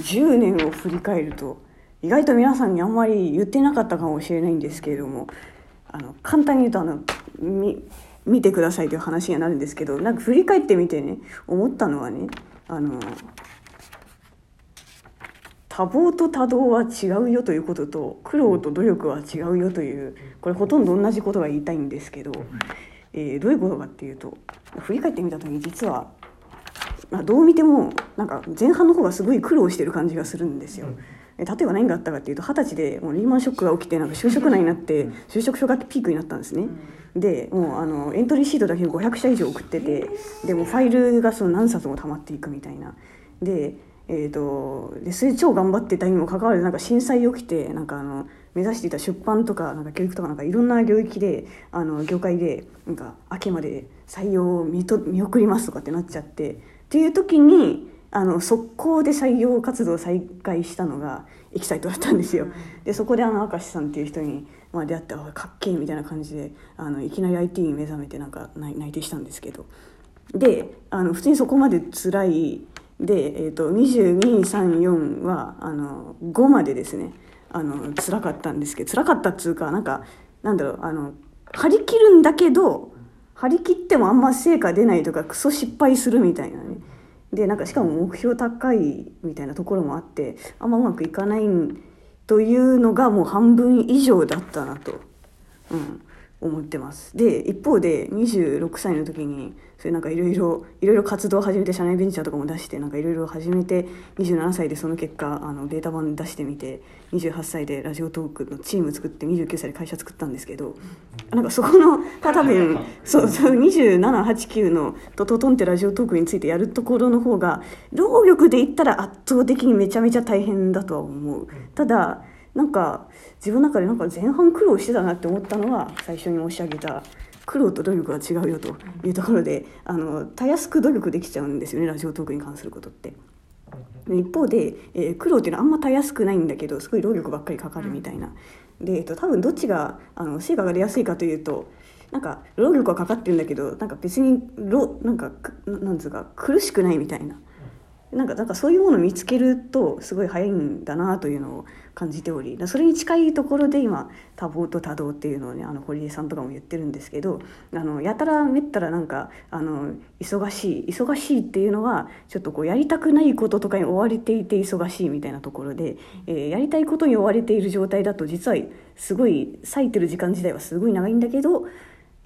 10年を振り返ると意外と皆さんにあんまり言ってなかったかもしれないんですけれどもあの簡単に言うとあのみ見てくださいという話にはなるんですけどなんか振り返ってみてね思ったのはねあの多忙と多動は違うよということと苦労と努力は違うよというこれほとんど同じことが言いたいんですけど、えーどういうことかっていうと振り返ってみた時に実は、まあ、どう見てもなんか前半の方がすごい苦労してる感じがするんですよ。え例えば何があったかっていうと二十歳でもうリーマンショックが起きてなんか就職難になって就職氷河期ピークになったんですね。でもうあのエントリーシートだけで500社以上送っててでもうファイルがその何冊も溜まっていくみたいな。でえー、とでそれ超頑張ってたにもかかわらずなんか震災起きてなんかあの目指していた出版とかなんか教育とかなんかいろんな領域であの業界でなんか秋まで採用を見と見送りますとかってなっちゃってっていう時にあの速攻で採用活動を再開したのがエキサイトだったんですよ。でそこであの明石さんっていう人に、まあ、出会ってあかっけえみたいな感じであのいきなり IT に目覚めてなんか内内定したんですけどであの普通にそこまで辛いで、えー、と2234はあの5までですねあの辛かったんですけど辛かったっつうかなんかなんだろうあの張り切るんだけど張り切ってもあんま成果出ないとかクソ失敗するみたいなね。でなんかしかも目標高いみたいなところもあってあんまうまくいかないというのがもう半分以上だったなと、うん、思ってます。で一方で26歳の時にそれなんかいろいろいろいろ活動を始めて社内ベンチャーとかも出してなんかいろいろ始めて27歳でその結果あのベータ版出してみて28歳でラジオトークのチーム作って29歳で会社作ったんですけどなんかそこの多分そうそう2789のトトトンってラジオトークについてやるところの方が労力で言ったら圧倒的にめちゃめちゃ大変だとは思う。ただなんか自分の中でなんか前半苦労してたなって思ったのは最初に申し上げた苦労と努力は違うよというところであのたやすく努力できちゃうんですよねラジオトークに関することって。一方で、えー苦労っていうのはあんまたやすくないんだけどすごい労力ばっかりかかるみたいな。で、えっと、多分どっちがあの成果が出やすいかというとなんか労力はかかってるんだけどなんか別にろなんかくなんつうか苦しくないみたいな。なんかなんかそういうものを見つけるとすごい早いんだなというのを感じておりそれに近いところで今多忙と多動っていうのをねあの堀江さんとかも言ってるんですけどあのやたらめったらなんかあの忙しい忙しいっていうのはちょっとこうやりたくないこととかに追われていて忙しいみたいなところで、えーやりたいことに追われている状態だと実はすごい割いてる時間自体はすごい長いんだけど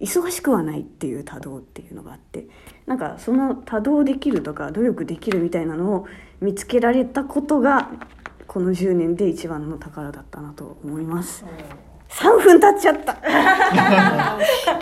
忙しくはないっていう多動っていうのがあってなんかその多動できるとか努力できるみたいなのを見つけられたことがこの10年で一番の宝だったなと思います。3分経っちゃった